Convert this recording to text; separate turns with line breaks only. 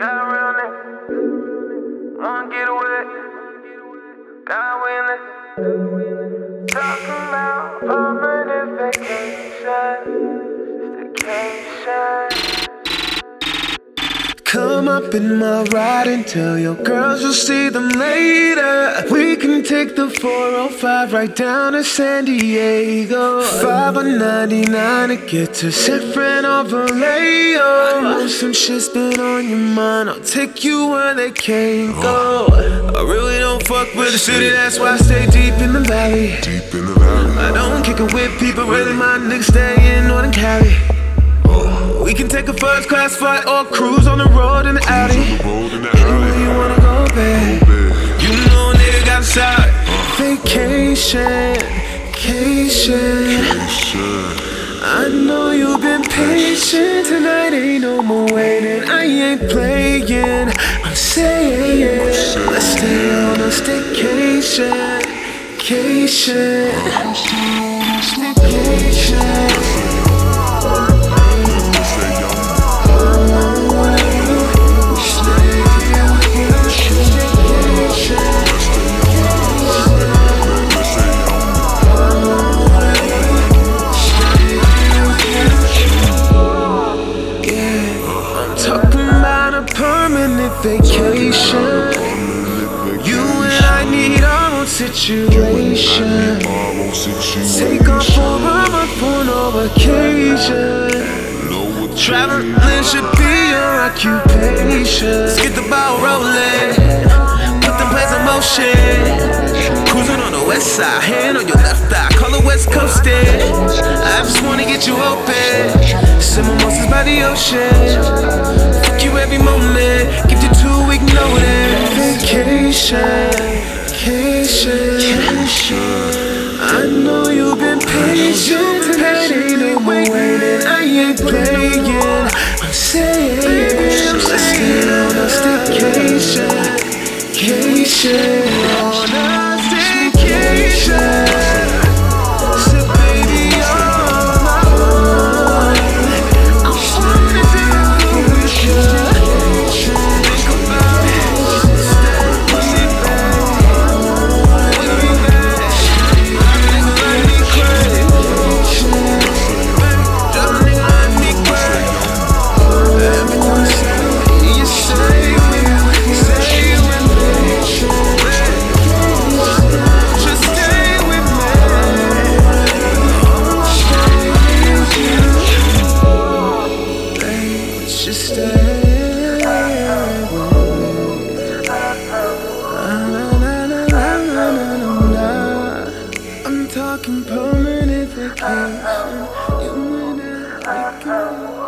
Got a real nigga. Wanna get away. Got willing. Talking about permanent vacation.
Up in my ride and tell your girls you'll see them later. We can take the 405 right down to San Diego. 599 to get to San Fran or Vallejo. I know some shit's been on your mind. I'll take you where they can't go. I really don't fuck with the city, that's why I stay deep in the valley.
Deep in the valley.
I don't kick it with people, really my niggas stay in Northern Cali. We can take a first class flight or cruise on the the Vacation. I know you've been patient. Tonight ain't no more waiting. I ain't playing. I'm saying, let's stay on a staycation. Vacation. Vacation. Situation. Take off for a month no vacation. Traveling should be your occupation. Let's get the ball rolling. Put them plans in motion. Cruising on the west side, hand on your left thigh. Call it West Coasting. I just wanna get you open. Some mimosas by the ocean. Fuck you every moment. Give you two week notice. Vacation, vacation. Talking permanent vacation. You and I, we can